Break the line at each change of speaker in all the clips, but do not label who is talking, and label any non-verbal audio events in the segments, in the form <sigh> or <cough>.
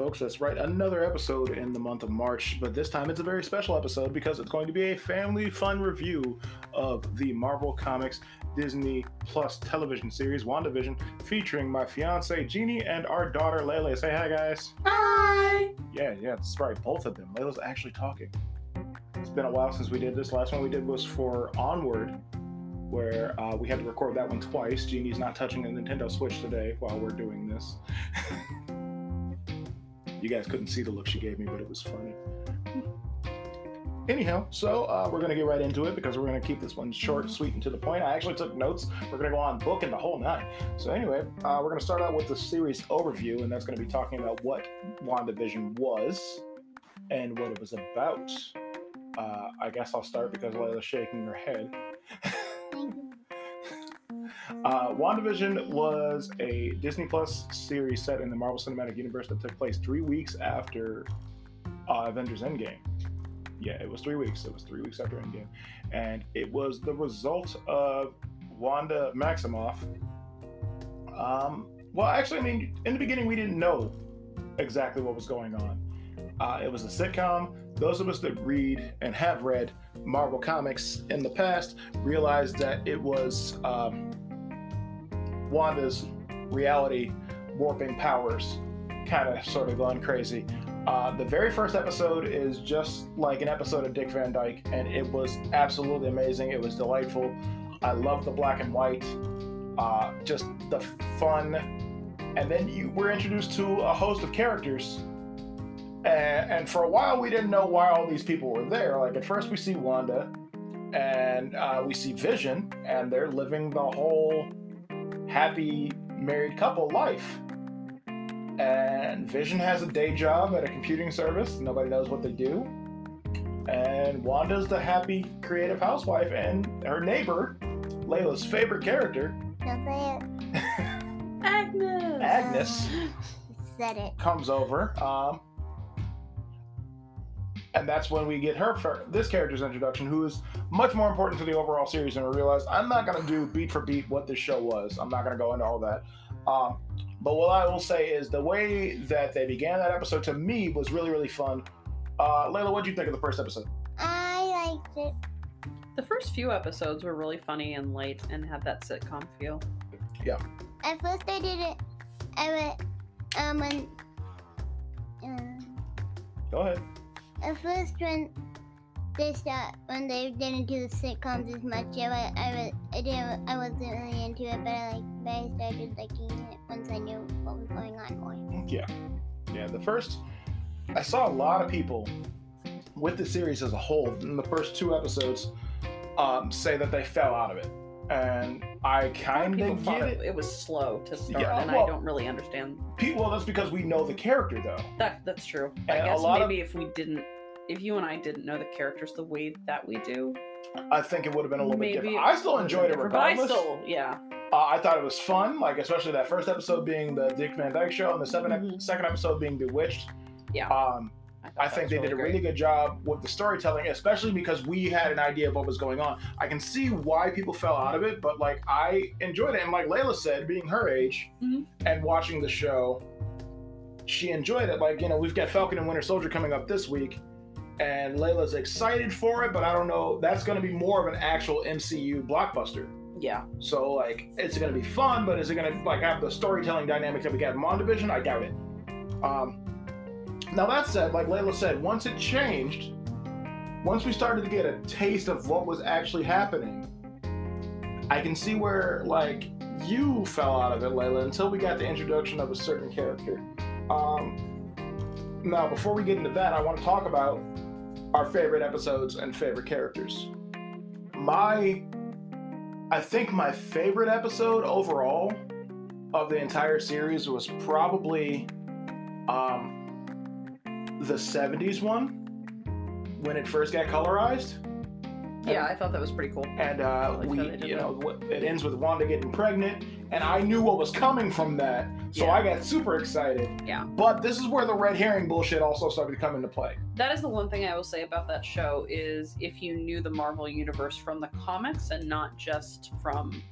folks. That's right. Another episode in the month of March, but this time it's a very special episode because it's going to be a family fun review of the Marvel Comics Disney Plus television series WandaVision, featuring my fiance Jeannie and our daughter Leila. Say hi, guys.
Hi.
Yeah, yeah, that's right. Both of them. Leila's actually talking. It's been a while since we did this. Last one we did was for Onward, where uh, we had to record that one twice. Jeannie's not touching the Nintendo Switch today while we're doing this. <laughs> you guys couldn't see the look she gave me, but it was funny. Anyhow, so uh, we're going to get right into it because we're going to keep this one short, sweet, and to the point. I actually took notes. We're going to go on book and the whole nine. So, anyway, uh, we're going to start out with the series overview, and that's going to be talking about what WandaVision was and what it was about. Uh, I guess I'll start because Leila's shaking her head. <laughs> Uh, WandaVision was a Disney Plus series set in the Marvel Cinematic Universe that took place three weeks after uh, Avengers Endgame. Yeah, it was three weeks. It was three weeks after Endgame. And it was the result of Wanda Maximoff. Um, well, actually, I mean, in the beginning, we didn't know exactly what was going on. Uh, it was a sitcom. Those of us that read and have read Marvel comics in the past realized that it was um, Wanda's reality warping powers kind of sort of gone crazy. Uh, the very first episode is just like an episode of Dick Van Dyke, and it was absolutely amazing. It was delightful. I love the black and white, uh, just the fun. And then you were introduced to a host of characters. And, and for a while, we didn't know why all these people were there. Like, at first, we see Wanda, and uh, we see Vision, and they're living the whole happy married couple life. And Vision has a day job at a computing service. Nobody knows what they do. And Wanda's the happy creative housewife, and her neighbor, Leila's favorite character,
Agnes.
Agnes,
Said it.
comes over. Um, and that's when we get her fir- this character's introduction, who is much more important to the overall series. And we realize I'm not going to do beat for beat what this show was. I'm not going to go into all that. Um, but what I will say is the way that they began that episode to me was really really fun. Uh, Leila, what do you think of the first episode?
I liked it.
The first few episodes were really funny and light and had that sitcom feel. Yeah.
At first, I didn't. I went. Um. When, uh,
Go ahead.
At first, when they start, when they didn't do the sitcoms as much, I, I, was, I didn't. I wasn't really into it, but I like. But I started liking it once I knew what was going on more.
Yeah, yeah. The first, I saw a lot of people with the series as a whole in the first two episodes um, say that they fell out of it, and I kind of get
it,
it.
it was slow to start,
Yeah,
and
well-
I don't really understand
Pe- Well, that's because we know the character though.
that. That's true.
And
I
a
guess
lot of-
maybe if we didn't, if you and I didn't know the characters the way that we do,
I think it would have been a little
maybe
bit different. I still enjoyed it
different, but I still, yeah,
Uh, I thought it was fun, like especially that first episode being the Dick Van Dyke Show, and the seven
Mhm.
second episode being Bewitched.
Yeah.
Um,
thought
I think they did a
great.
really good job with the storytelling, especially because we had an idea of what was going on. I can see why people fell out of it, but like I enjoyed it, and like Leila said, being her age
Mhm.
and watching the show, she enjoyed it. Like you know, we've got Falcon and Winter Soldier coming up this week, and Leila's excited for it, but I don't know. That's going to be more of an actual MCU blockbuster.
Yeah,
So like, it's gonna be fun, but is it gonna like have the storytelling dynamic that we got in WandaVision? I doubt it. Um, now that said, like Leila said, once it changed, once we started to get a taste of what was actually happening, I can see where like you fell out of it, Leila, until we got the introduction of a certain character. Um, now, before we get into that, I want to talk about our favorite episodes and favorite characters. My I think my favorite episode overall of the entire series was probably um, the 70s one when it first got colorized.
yeah, I thought that was pretty cool.
And uh,
like
we,
how they did
you know, what- it ends with Wanda getting pregnant, and I knew what was coming from that, so
Yeah.
I got super excited.
Yeah.
But this is where the red herring bullshit also started to come into play.
That is the one thing I will say about that show is if you knew the Marvel universe from the comics and not just from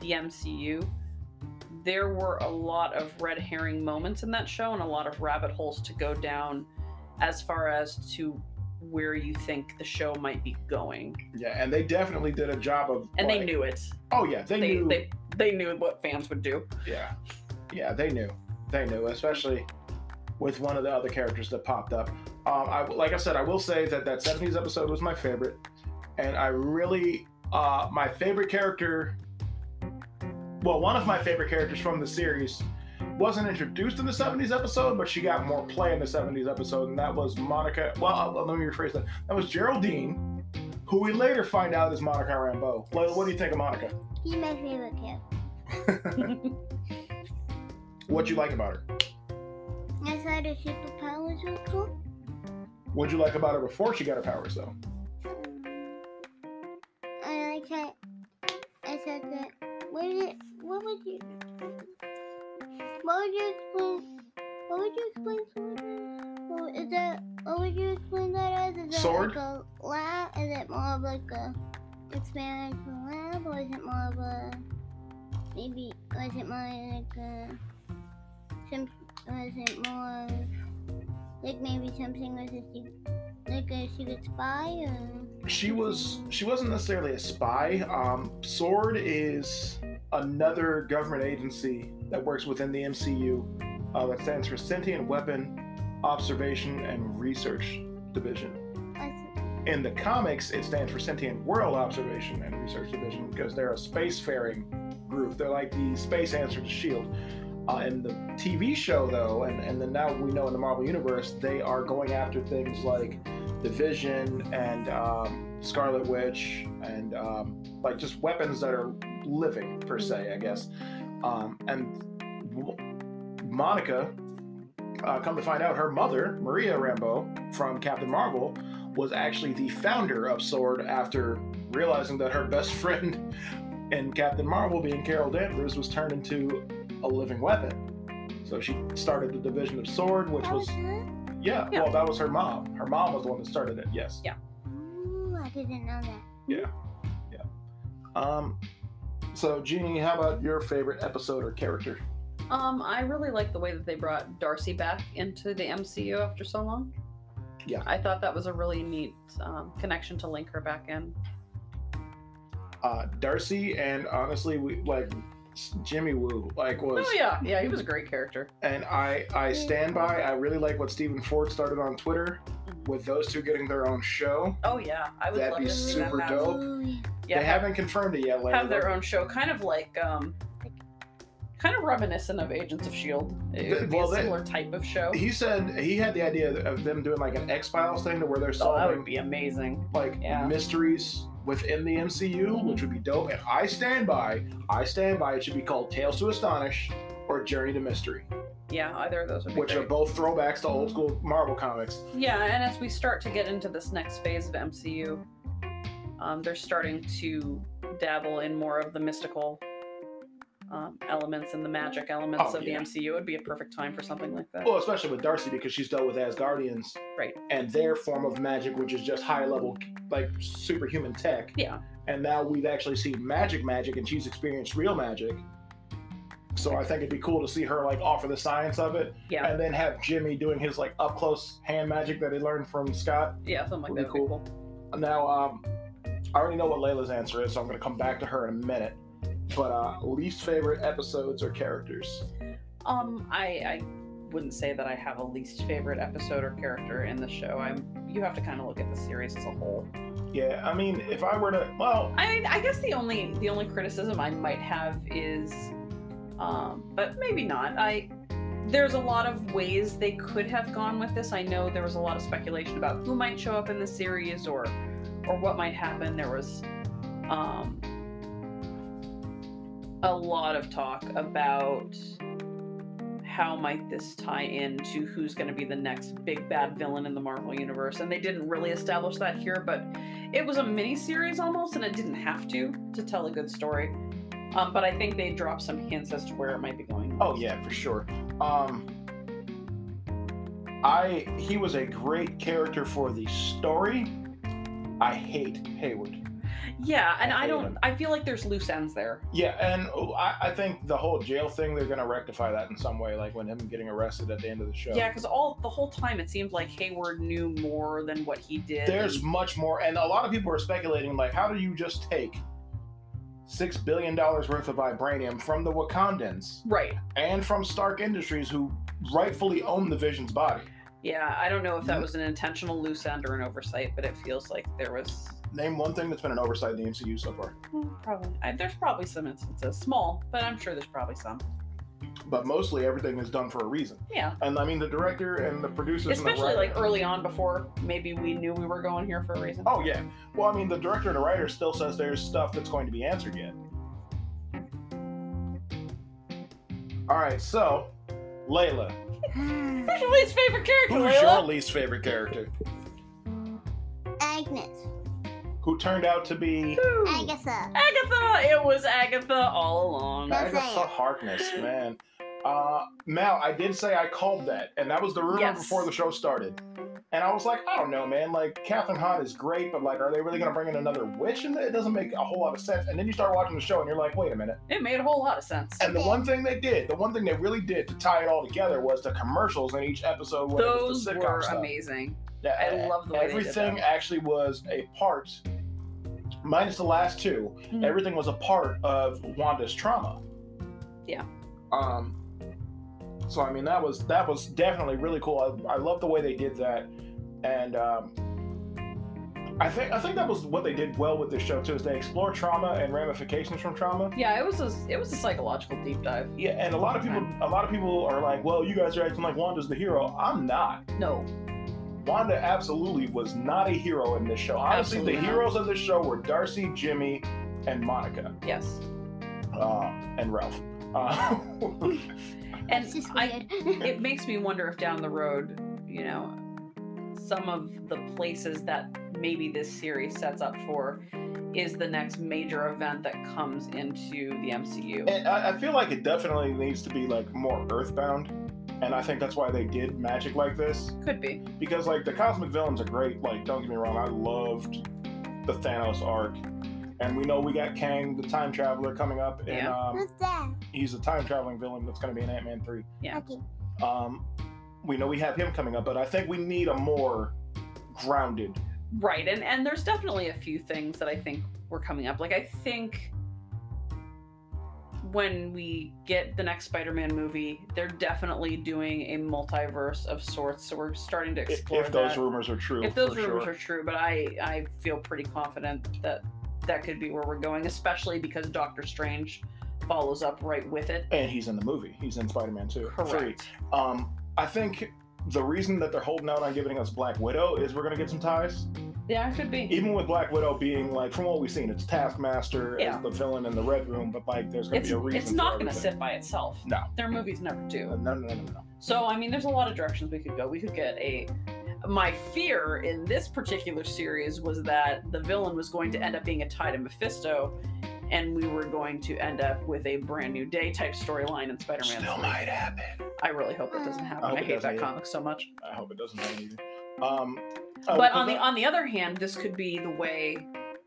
the MCU, there were a lot of red herring moments in that show and a lot of rabbit holes to go down as far as to where you think the show might be going.
Yeah, and they definitely did a job of.
And they knew it.
Oh yeah, they,
They
knew.
they they knew what fans would do.
Yeah, yeah, they knew. They knew, especially with one of the other characters that popped up. Um, I like I said, I will say that that '70s episode was my favorite, and I really uh, my favorite character. Well, one of my favorite characters from the series wasn't introduced in the '70s episode, but she got more play in the '70s episode, and that was Monica. Well, uh, let me rephrase that. That was Geraldine, who we later find out is Monica Rambeau. Leila, what do you think of Monica?
She's my favorite character.
What'd you like about her?
I thought her superpowers were cool.
What'd you like about her before she got her powers, though?
I like that. I said that. What is it? What would you? What would you explain? What would you explain sword is that? What would you explain that as? Is that
Sword?
like a lab? Is it more of like a experimental lab, or is it more of a maybe? Or is it more like a? Some? Or is it more like maybe something with a secret, like a secret spy or?
She was she wasn't necessarily a spy. Um, Sword is another government agency that works within the MCU uh, that stands for Sentient Weapon Observation and Research Division. In the comics, it stands for Sentient World Observation and Research Division because they're a spacefaring group. They're like the space answer to Shield. Uh, in the TV show, though, and, and then now we know in the Marvel Universe, they are going after things like the Vision and um, Scarlet Witch and um, like just weapons that are living per se, I guess. Um, and Monica, uh, come to find out, her mother Maria Rambeau from Captain Marvel was actually the founder of Sword after realizing that her best <laughs> friend in Captain Marvel, being Carol Danvers, was turned into a living weapon. So she started the division of Sword, which was yeah,
Yeah.
well, that was her mom. Her mom was the one that started it. Yes.
Ooh, I didn't know that. Yeah. Yeah.
Um. So, Jeannie, how about your favorite episode or character?
Um, I really like the way that they brought Darcy back into the MCU after so long.
Yeah.
I thought that was a really neat um, connection to link her back in.
Uh, Darcy, and honestly, we like Jimmy Woo. Like was,
Oh yeah, yeah, he was a great character.
and I I stand by. I really like what Stephen Ford started on Twitter with those two getting their own show.
Oh yeah, I would
That'd
love
be
to see them
super
have,
dope.
Yeah.
They
have,
haven't confirmed it yet. Later,
have their own show, kind of like um, kind of reminiscent of Agents of Shield. It
Th-
would be
well,
a
they-
similar type of show.
He said he had the idea of them doing like an X Files thing to where they're
Oh, that
solving
would be amazing.
like
Yeah.
mysteries within the MCU, which would be dope. And I stand by. I stand by. It should be called Tales to Astonish or Journey to Mystery,
Yeah, either of those would be
which
great.
are both throwbacks to old school Marvel comics.
Yeah, and as we start to get into this next phase of MCU, um, they're starting to dabble in more of the mystical um, elements and the magic elements
Oh,
of
yeah.
the MCU. It would be a perfect time for something like that.
Well, especially with Darcy because she's dealt with Asgardians
Right.
and their form of magic, which is just high level, like superhuman tech.
Yeah.
And now we've actually seen magic, magic, and she's experienced real magic. So I think it'd be cool to see her like offer the science of it,
Yeah,
and then have Jimmy doing his like up close hand magic that he learned from Scott.
yeah, something like
would
that
be
would be cool.
Now, um, I already know what Leila's answer is, so I'm going to come back to her in a minute. But uh, least favorite episodes or characters?
Um, I, I wouldn't say that I have a least favorite episode or character in the show. I'm. You have to kind of look at the series as a whole.
Yeah, I mean, if I were to, well,
I, I guess the only the only criticism I might have is, um, but maybe not. I there's a lot of ways they could have gone with this. I know there was a lot of speculation about who might show up in the series or or what might happen. There was um, a lot of talk about how might this tie into who's going to be the next big bad villain in the Marvel universe, and they didn't really establish that here, but it was a mini series almost, and it didn't have to to tell a good story. Um, but I think they dropped some hints as to where it might be going.
oh yeah, for sure. Um, I he was a great character for the story. I hate Hayward.
Yeah, and
I
I don't.
him.
I feel like there's loose ends there.
Yeah, and oh, I, I think the whole jail thing they're gonna rectify that in some way, like when him getting arrested at the end of the show.
Yeah, because all the whole time it seemed like Hayward knew more than what he did.
There's
and-
much more, and a lot of people are speculating like, how do you just take six billion dollars worth of vibranium from the Wakandans
right.
and from Stark Industries, who rightfully own the Vision's body?
Yeah, I don't know if that
Mhm.
was an intentional loose end or an oversight, but it feels like there was
Name one thing that's been an oversight in the MCU so far.
Hmm, probably. I, there's probably some instances, small, but I'm sure there's probably some.
But mostly everything is done for a reason.
Yeah,
And I mean, the director and the producers,
especially
and the
like early on before maybe we knew we were going here for a reason.
Oh yeah. Well, I mean, the director and the writer still says there's stuff that's going to be answered yet. All right, so Leila,
Who's your least favorite character,
who's
Leila?
your least favorite character?
Agnes.
Who turned out to be
Who?
Agatha.
Agatha. It was Agatha all along.
That's
Agatha. Harkness, man. Uh, Mal, I did say I called that, and that was the rumor
Yes.
before the show started. And I was like, I don't know, man. Like, Kathryn Hahn is great, but like, are they really gonna bring in another witch? And it doesn't make a whole lot of sense. And then you start watching the show, and you're like, wait a minute.
It made a whole lot of sense.
And the one thing they did, the one thing they really did to tie it all together was the commercials in each episode. When it was
Those
the
were
stuff.
amazing.
Yeah,
I love the way they did
everything actually was a part, minus the last two.
Mhm.
Everything was a part of Wanda's trauma.
Yeah.
Um. So I mean, that was that was definitely really cool. I, I love the way they did that, and um, I think I think that was what they did well with this show too. Is they explore trauma and ramifications from trauma.
Yeah, it was a it was a psychological deep dive.
Yeah, and a lot of people a lot of people are like, "Well, you guys are acting like Wanda's the hero." I'm not.
No,
Wanda absolutely was not a hero in this show. Honestly,
Absolutely
the
not.
heroes of this show were Darcy, Jimmy, and Monica,
yes,
uh, and Ralph. Uh, <laughs> <laughs>
and
It's just
I <laughs> it makes me wonder if down the road, you know, some of the places that maybe this series sets up for is the next major event that comes into the MCU.
and I, I feel like it definitely needs to be like more earthbound, and I think that's why they did magic like this.
Could be.
Because like the cosmic villains are great. Like, don't get me wrong, I loved the Thanos arc. And we know we got Kang, the time traveler, coming up, and
Yeah.
um,
Who's that?
he's a time traveling villain that's going to be in Ant Man three.
Yeah.
Okay.
Um, we know we have him coming up, but I think we need a more grounded.
Right, and and there's definitely a few things that I think were coming up. Like I think when we get the next Spider-Man movie, they're definitely doing a multiverse of sorts. So we're starting to
If,
explore
if those
that.
rumors are true,
if those
for
rumors
sure.
are true, but I I feel pretty confident that that could be where we're going, especially because Doctor Strange follows up right with it.
and he's in the movie. He's in Spider Man two, three.
Correct.
Um, I think the reason that they're holding out on giving us Black Widow is we're gonna get some ties.
Yeah, it could be.
Even with Black Widow being like, from what we've seen, it's Taskmaster
Yeah.
as the villain in the Red Room, but like, there's gonna be a reason.
it's not going to sit by itself.
No.
Their movies never do.
No, no, no, no, no.
So I mean, there's a lot of directions we could go. We could get a. My fear in this particular series was that the villain was going to end up being a tie to Mephisto, and we were going to end up with a brand new day type storyline in Spider-Man.
Still
3.
might happen.
I really hope it doesn't happen.
I
I, hate
doesn't
that
either.
comic so much.
I hope it doesn't happen either. Um,
but on the
I-
on the other hand, this could be the way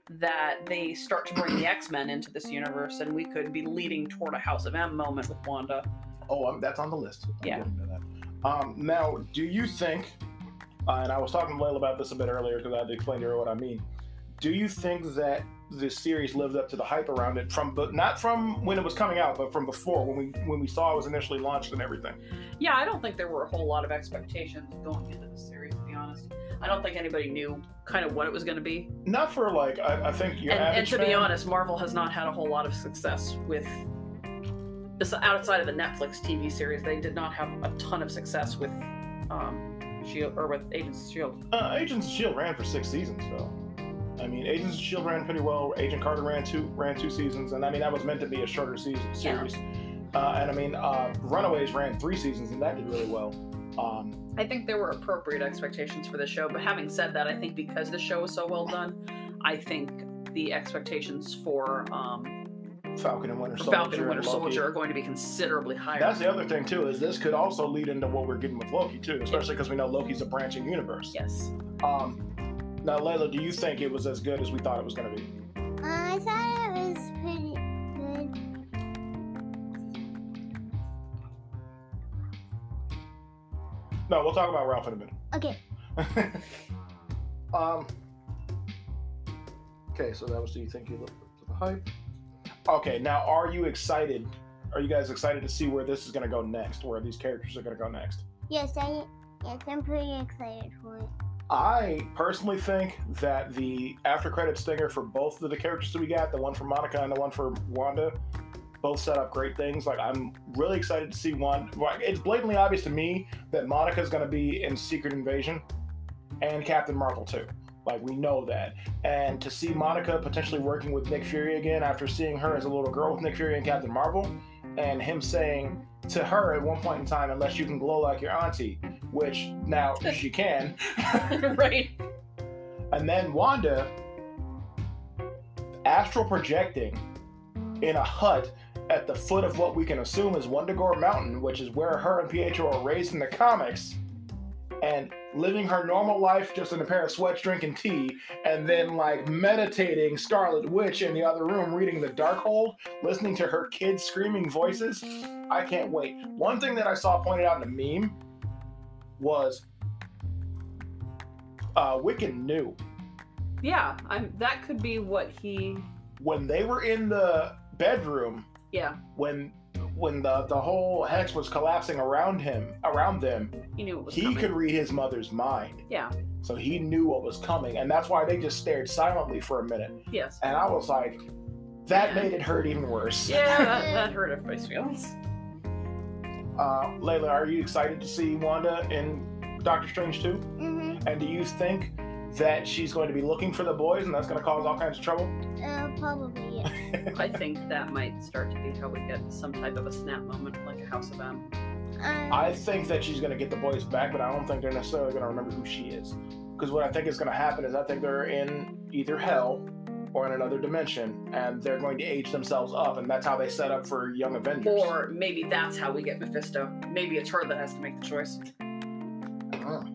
that they start to bring the X-Men into this universe, and we could be leading toward a House of M moment with Wanda.
Oh, um, that's on the list. I'm
Yeah.
getting to that. Um, now, do you think? Uh, and I was talking to Leila about this a bit earlier because I had to explain to her what I mean. Do you think that this series lived up to the hype around it from, but not from when it was coming out, but from before when we when we saw it was initially launched and everything?
Yeah, I don't think there were a whole lot of expectations going into the series, to be honest. I don't think anybody knew kind of what it was going to be.
Not for like I, I think your
And, and to be honest, Marvel has not had a whole lot of success with. Outside of the Netflix TV series, they did not have a ton of success with um, Shield or with Agents of Shield.
Uh, Agents of Shield ran for six seasons, though. I mean, Agents of Shield ran pretty well. Agent Carter ran two ran two seasons, and I mean that was meant to be a shorter season
Yeah.
series. Uh, and I mean, uh, Runaways ran three seasons, and that did really well. Um,
I think there were appropriate expectations for the show, but having said that, I think because the show was so well done, I think the expectations for um,
Falcon and Winter Soldier.
Falcon and Winter
Loki.
Soldier are going to be considerably higher.
That's the other thing too. Is this could also lead into what we're getting with Loki too, especially because we know Loki's a branching universe.
yes.
Um, now, Leila, do you think it was as good as we thought it was going to be?
I thought it was pretty good.
No, we'll talk about Ralph in a minute.
Okay. <laughs>
um. Okay, so that was. Do you think you look to the hype? Okay, now are you excited? Are you guys excited to see where this is going to go next? Where these characters are going to go next?
Yes, I yes, I'm pretty excited for it.
I personally think that the after credit stinger for both of the characters that we got, the one for Monica and the one for Wanda, both set up great things. Like I'm really excited to see one. It's blatantly obvious to me that Monica's going to be in Secret Invasion and Captain Marvel too. Like we know that, and to see Monica potentially working with Nick Fury again after seeing her as a little girl with Nick Fury and Captain Marvel, and him saying to her at one point in time, "Unless you can glow like your auntie," which now <laughs> she can. <laughs>
right.
And then Wanda astral projecting in a hut at the foot of what we can assume is Wundagore Mountain, which is where her and Pietro are raised in the comics, and living her normal life just in a pair of sweats drinking tea, and then like meditating Scarlet Witch in the other room reading the Darkhold, listening to her kids' screaming voices. I can't wait. One thing that I saw pointed out in a meme was uh, Wiccan knew
Yeah, I'm. That could be what he.
when they were in the bedroom
Yeah,
when when the the whole hex was collapsing around him around them
he knew it was
he
coming.
could read his mother's mind
Yeah.
so he knew what was coming and that's why they just stared silently for a minute
Yes.
and i was like that
Yeah.
made it hurt even worse
Yeah, that, that <laughs> hurt everybody's feelings.
uh, leila are you excited to see wanda in doctor strange 2
Mm-hmm.
and do you think that she's going to be looking for the boys and that's going to cause all kinds of trouble
Uh, probably yeah. <laughs>
I think that might start to be how we get some type of a snap moment, like a House of M.
Um,
I think that she's going to get the boys back, but I don't think they're necessarily going to remember who she is. Because what I think is going to happen is I think they're in either hell or in another dimension, and they're going to age themselves up, and that's how they set up for Young Avengers.
Or maybe that's how we get Mephisto. Maybe it's her that has to make the choice.
Uh,
mm,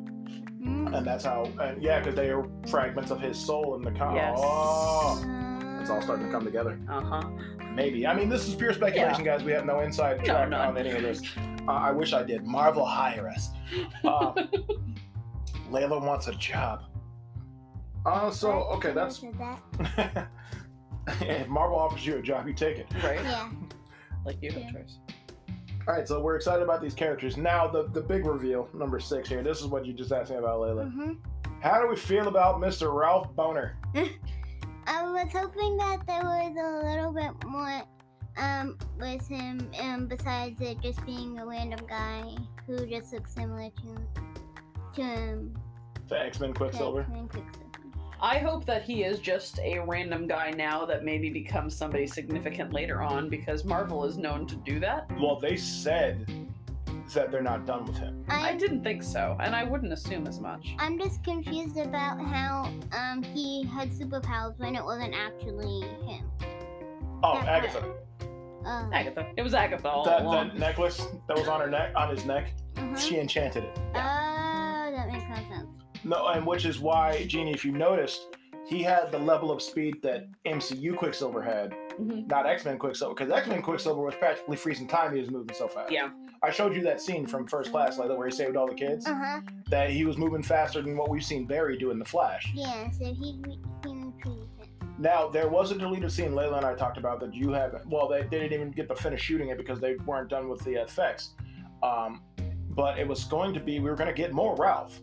and that's how, and yeah, because they are fragments of his soul in the comic.
Yes.
Oh, it's all starting to come together.
Uh huh.
Maybe. I mean, this is pure speculation, guys. We have no inside
No,
track
none.
on any of this. Uh, I wish I did. Marvel hire us. Uh, Leila wants a job. Uh, so okay, that's
Said that. <laughs>
if Marvel offers you a job, you take it.
Right?
Yeah.
Like you have
Yeah.
choice.
All right, so we're excited about these characters. Now, the the big reveal, number six here. This is what you just asked me about, Leila.
Mm-hmm.
How do we feel about Mr. Ralph Bohner? <laughs>
I was hoping that there was a little bit more um with him um besides it just being a random guy who just looks similar to to him.
The X Men Quicksilver.
X-Men Quicksilver.
I hope that he is just a random guy now that maybe becomes somebody significant later on because Marvel is known to do that.
Well, they said that they're not done with him.
I
I'm,
didn't think so, and I wouldn't assume as much.
I'm just confused about how um he had superpowers when it wasn't actually him.
Oh,
Yeah,
Agatha.
Uh,
Agatha. It was Agatha all
That,
along.
that necklace that was on her neck, on his neck,
uh-huh.
she enchanted it.
Oh, that makes more sense.
No, and which is why, Jeannie, if you noticed, he had the level of speed that MCU Quicksilver had,
Mhm.
not X Men Quicksilver, because X Men Quicksilver was practically freezing time. He was moving so fast.
Yeah.
I showed you that scene from First Class, like where he saved all the kids.
Uh huh.
That he was moving faster than what we've seen Barry do in the Flash.
Yeah. So he he improved it.
Now there was a deleted scene Leila and I talked about that you haven't. Well, they, they didn't even get to finish shooting it because they weren't done with the effects. Um, but it was going to be we were going to get more Ralph.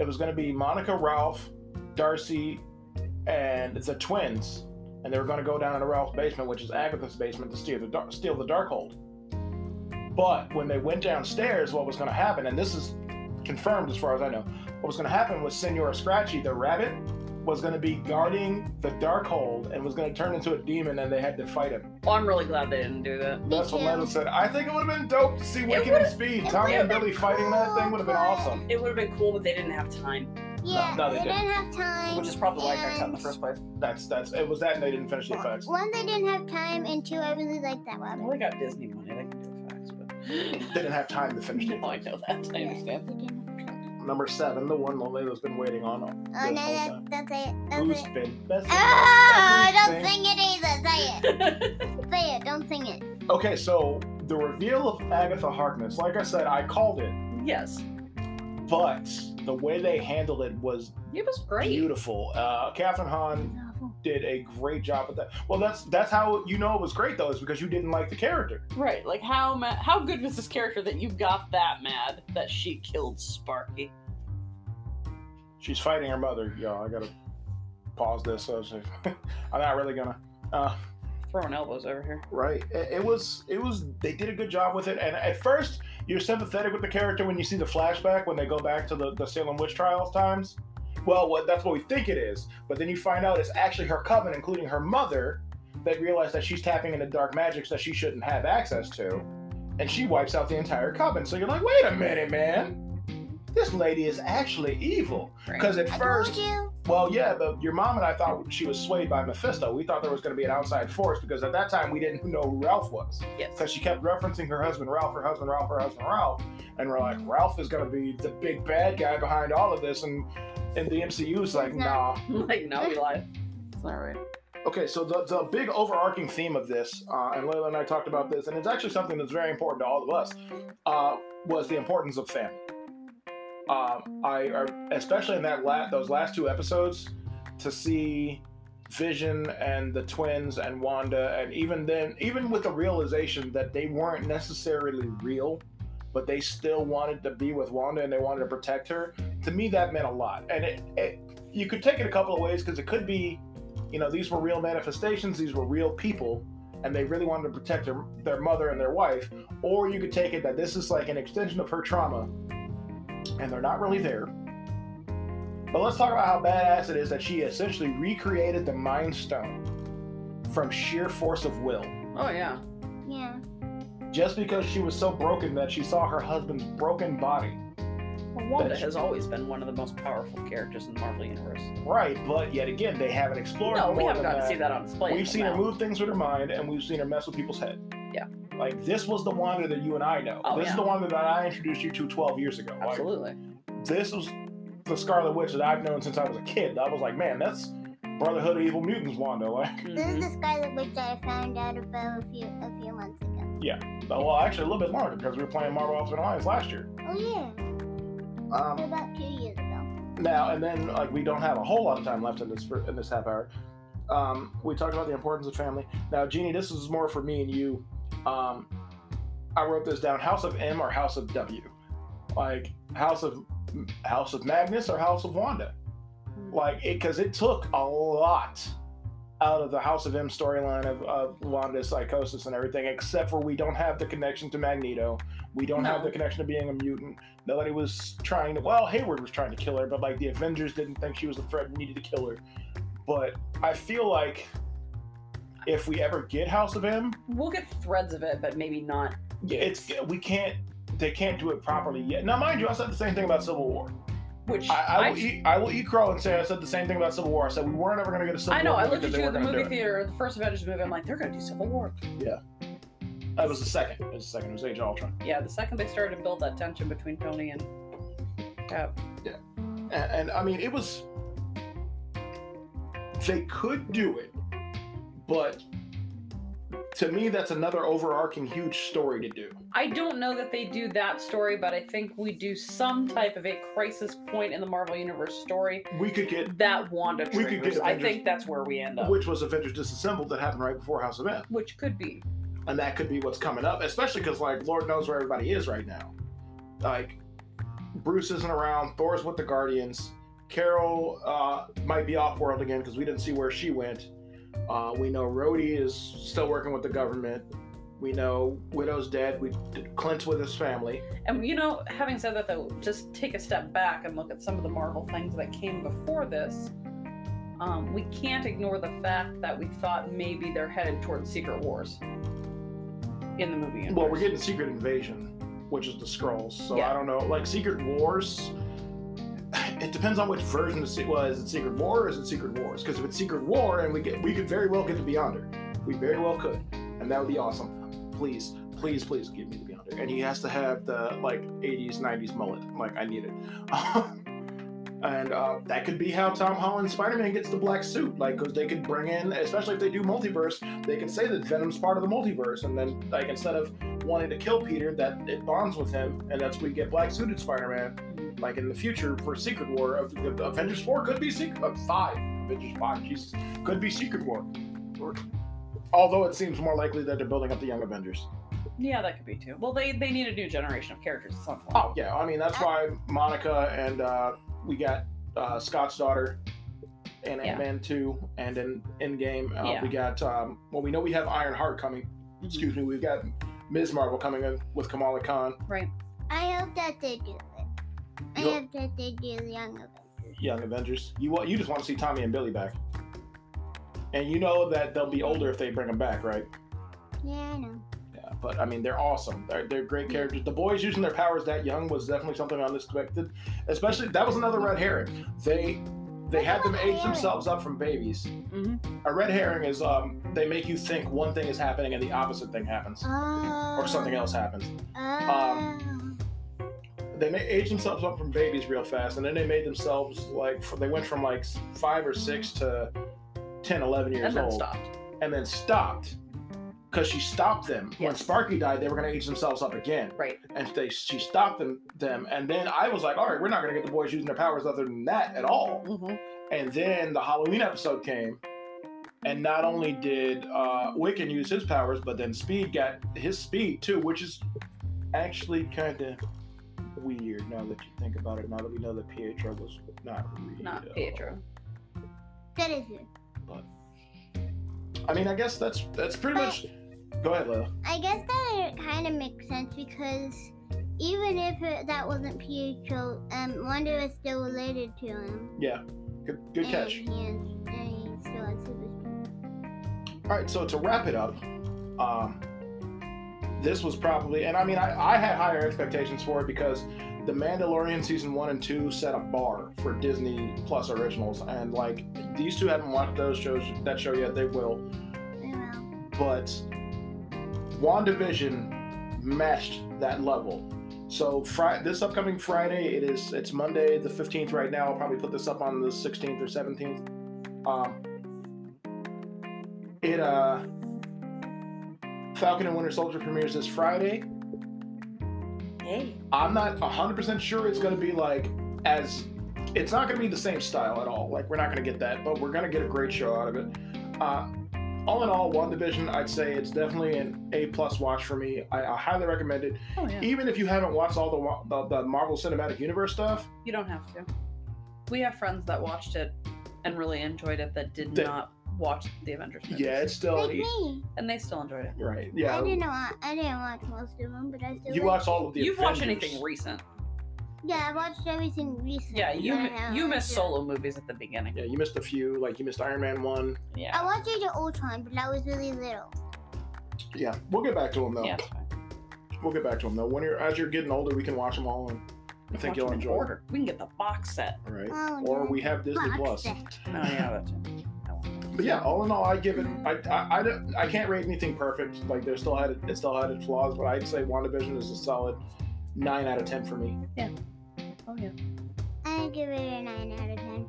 It was going to be Monica, Ralph, Darcy, and the twins, and they were going to go down into Ralph's basement, which is Agatha's basement, to steal the dar- steal the Darkhold. But when they went downstairs, what was going to happen, and this is confirmed as far as I know, what was going to happen was Senor Scratchy, the rabbit, was going to be guarding the dark Darkhold and was going to turn into a demon, and they had to fight him.
Oh, I'm really glad they didn't do that.
That's what
too.
Said. I think it would have been dope to see Wiccan and Speed. Tommy and Billy
been
fighting that thing would have been awesome.
It would have been cool, but they didn't have time,
Yeah.
no, they
they
didn't.
didn't have time.
which is probably why I got cut in the first place.
That's that's it was that, and they didn't finish the effects.
One, they didn't have time, and two, I really like that
one.
Well,
they got Disney money. They can do effects, but
They didn't have time to finish the
no, <laughs> oh,
I
know that. I
Yeah,
understand.
they didn't have time.
Number seven, the one Lola's been waiting on.
Oh
this
no,
whole time.
that's it. That's
Who's
it.
been best?
Oh, don't sing it either. Say it. <laughs> Say it. Don't sing it.
Okay, so the reveal of Agatha Harkness, like I said, I called it,
yes,
but the way they handled it was
it was great.
beautiful. Uh, Kathryn Hahn did a great job with that. Well, that's that's how you know it was great though, is because you didn't like the character.
Right, like how ma- how good was this character that you got that mad that she killed Sparky?
She's fighting her mother. y'all. I gotta pause this. So <laughs> I'm not really gonna. Uh,
Throwing elbows over here.
right. It, it was. It was. They did a good job with it. And at first, you're sympathetic with the character when you see the flashback when they go back to the, the Salem witch trials times. Well, what that's what we think it is. But then you find out it's actually her coven, including her mother, that realize that she's tapping into dark magics that she shouldn't have access to, and she wipes out the entire coven. So you're like, wait a minute, man. This lady is actually evil. Because at
I
first, well, yeah, but your mom and I thought she was swayed by Mephisto. We thought there was going to be an outside force because at that time we didn't know who Ralph was.
Yes.
Because she kept referencing her husband Ralph, her husband Ralph, her husband Ralph, and we're like, Ralph is going to be the big bad guy behind all of this, and and the MCU is like,
He's
nah. <laughs>
like no, we lied. It's not right.
Okay, so the, the big overarching theme of this, uh, and Leila and I talked about this, and it's actually something that's very important to all of us, uh, was the importance of family. Um, I, I especially in that la- those last two episodes, to see Vision and the twins and Wanda, and even then, even with the realization that they weren't necessarily real, but they still wanted to be with Wanda and they wanted to protect her. To me, that meant a lot, and it, it you could take it a couple of ways because it could be you know, these were real manifestations, these were real people, and they really wanted to protect their, their mother and their wife. Or you could take it that this is like an extension of her trauma, and they're not really there. But let's talk about how badass it is that she essentially recreated the Mind Stone from sheer force of will.
Oh yeah.
Yeah.
Just because she was so broken that she saw her husband's broken body.
Well, Wanda
That's-
has always been one of the most powerful characters in the Marvel universe.
Right, but yet again, they haven't explored
No, we haven't
than
gotten to
that.
see that on display.
We've
until
seen her move things with her mind, and we've seen her mess with people's head.
Yeah.
Like this was the Wanda that you and I know.
Oh,
this is the Wanda that I introduced you to 12 years ago. Like,
Absolutely.
this was the Scarlet Witch that I've known since I was a kid. I was like, man, that's Brotherhood of Evil Mutants Wanda. Like,
This is the Scarlet Witch that I found out about a few a few months ago.
Well, actually, a little bit longer because we were playing Marvel Ultimate Alliance last year.
Oh yeah.
Um,
About two years ago.
now and then, like, we don't have a whole lot of time left in this in this half hour. Um, we talked about the importance of family. Now, Jeannie, this is more for me and you. Um, I wrote this down: House of M or House of W, like House of House of Magnus or House of Wanda. Like it, because it took a lot out of the House of M storyline of, of Wanda's psychosis and everything, except for we don't have the connection to Magneto. We don't have the connection to being a mutant. Nobody was trying to. Well, Hayward was trying to kill her, but like the Avengers didn't think she was a threat and needed to kill her. But I feel like if we ever get House of M,
We'll get threads of it, but maybe not.
yeah, it's we can't. They can't do it properly yet. Now, mind you, I said the same thing about Civil War.
Which
I, I,
I,
will, eat, I will eat crow and say I said the same thing about Civil War. I said we weren't ever going to get a Civil War.
I know.
War
I looked at you at the movie theater, the first Avengers movie. I'm like, they're gonna do Civil War. Yeah.
That was the second. It was the second. It was Age of Ultron.
Yeah, the second they started to build that tension between Tony and Cap.
And, and I mean, it was. They could do it, but to me, that's another overarching huge story to do.
I don't know that they do that story, but I think we do some type of a crisis point in the Marvel Universe story
We could get,
that Wanda
We could
triggers.
get
I think that's where we end up.
which was Avengers Disassembled that happened right before House of M.
Which could be.
and that could be what's coming up, especially because like Lord knows where everybody is right now. Like Bruce isn't around, Thor's with the Guardians, Carol uh, might be off world again because we didn't see where she went. Uh, we know Rhodey is still working with the government. We know Widow's dead. We Clint's with his family.
And you know, having said that though, just take a step back and look at some of the Marvel things that came before this. Um, we can't ignore the fact that we thought maybe they're headed towards Secret Wars in the movie. Universe.
Well, we're getting Secret Invasion, which is the Skrulls. So
Yeah.
I don't know. Like Secret Wars, <sighs> it depends on which version of Se- well, is it Secret War or is it Secret Wars? Because if it's Secret War, and we get, we could very well get the Beyonder, we very well could, and that would be awesome. please, please, please give me the Beyonder. And he has to have the like 80s, 90s mullet. Like I need it. <laughs> and uh, that could be how Tom Holland Spider-Man gets the black suit. Like, because they could bring in, especially if they do multiverse, they can say that Venom's part of the multiverse, and then like instead of wanting to kill Peter, that it bonds with him, and that's we get black suited Spider-Man. Like in the future for Secret War of the Avengers Four could be Secret uh, Five. Avengers Five, Jesus, could be Secret War. Or, although it seems more likely that they're building up the Young Avengers.
Yeah, that could be too. Well, they they need a new generation of characters at some point.
Oh yeah, I mean that's why Monica and uh, we got uh, Scott's daughter and
Yeah.
Ant Man two, and in Endgame uh,
Yeah.
we got um, well we know we have Iron Heart coming. Excuse me, we've got Ms. Marvel coming in with Kamala Khan,
Right.
I hope that they do it. I
Yo-
hope that they do the Young Avengers.
Young Avengers. You want you just want to see Tommy and Billy back, and you know that they'll be older if they bring them back, right?
Yeah, I know.
Yeah, but I mean, they're awesome. They're, they're great characters. The boys using their powers that young was definitely something unexpected. Especially that was another red herring. They they had them age themselves up from babies.
hmm
A red herring is um they make you think one thing is happening and the opposite thing happens,
Oh.
or something else happens.
Oh.
They may age themselves up from babies real fast, and then they made themselves like they went from like five or six to 10, 11 years
And then
old,
stopped.
and then stopped. Because she stopped them. When Sparky died, they were going to age themselves up again.
Right.
and they she stopped them them and then i was like all right we're not going to get the boys using their powers other than that at all
hmm
and then the halloween episode came and not only did uh wiccan use his powers but then speed got his speed too which is actually kind of weird now that you think about it now that we know that pietro was not real
Not Pietro.
That is it.
but i mean i guess that's that's pretty much go ahead Leila.
I guess that kind of makes sense because even if it, that wasn't Pietro, um, Wanda was still related to him.
yeah good, good catch
he, has, and he still has super.
All right, so to wrap it up, um, this was probably, and I mean, I, I had higher expectations for it because The Mandalorian season one and two set a bar for Disney Plus originals, and like these two haven't watched those shows that show yet. They will, but WandaVision matched that level. So Friday, this upcoming Friday, it is it's Monday the fifteenth right now. I'll probably put this up on the sixteenth or seventeenth. Um, it uh, Falcon and Winter Soldier premieres this Friday.
Hey.
I'm not 100% sure it's going to be like as it's not going to be the same style at all. Like we're not going to get that, but we're going to get a great show out of it. Uh, all in all, WandaVision, I'd say it's definitely an A plus watch for me. I, I highly recommend it.
Oh yeah.
Even if you haven't watched all the, the the Marvel Cinematic Universe stuff,
You don't have to. We have friends that watched it and really enjoyed it that did
That-
not watch the Avengers movies.
yeah, it's still
Like me.
and they still enjoyed it.
right.
I
Yeah,
didn't watch. I didn't watch most of them, but I still.
you
like
watched all of the.
You've watched
Avengers.
anything recent?
Yeah, I watched everything recently.
Yeah, you
but I
mi-
haven't
you missed
watched it.
solo movies at the beginning.
Yeah, you missed a few. Like you missed Iron Man one. Yeah.
I
Yeah.
watched Age of Ultron, but that was really little.
Yeah, we'll get back to them though.
Yeah. it's fine.
We'll get back to them though. When you're as you're getting older, we can watch them all, and I think
watch
you'll
them in
enjoy. it.
order. We can get the box set.
All right.
Oh,
Or
no.
we have Disney
Box
Plus.
set.
Oh yeah, that too. I want
But yeah, all in all, I give it. I I, I, don't- I can't rate anything perfect. Like there still had it still had its flaws, but I'd say WandaVision is a solid nine out of ten for me. Yeah.
Oh yeah.
I give it a nine out of ten.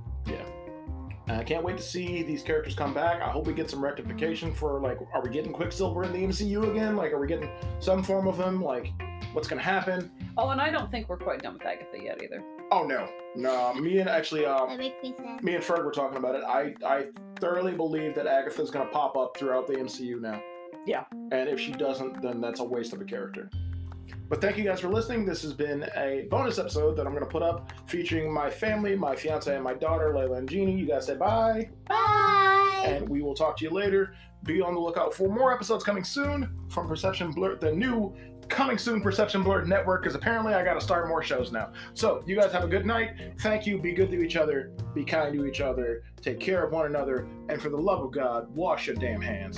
And I can't wait to see these characters come back. I hope we get some rectification mm-hmm. for like, are we getting Quicksilver in the MCU again? Like, are we getting some form of him? Like, what's gonna happen?
Oh, and I don't think we're quite done with Agatha yet either.
Oh no, no. Me and actually, um,
me
me and Fred were talking about it. I I thoroughly believe that Agatha's gonna pop up throughout the MCU now.
Yeah.
And if she doesn't, then that's a waste of a character. But thank you guys for listening. This has been a bonus episode that I'm gonna put up featuring my family, my fiance and my daughter, Leila and Jeannie. You guys say bye,
Bye.
and we will talk to you later. Be on the lookout for more episodes coming soon from Perception Blerd, the new coming soon Perception Blerd Network, because apparently I got to start more shows now. So you guys have a good night. Thank you. Be good to each other. Be kind to each other. Take care of one another. And for the love of God, wash your damn hands.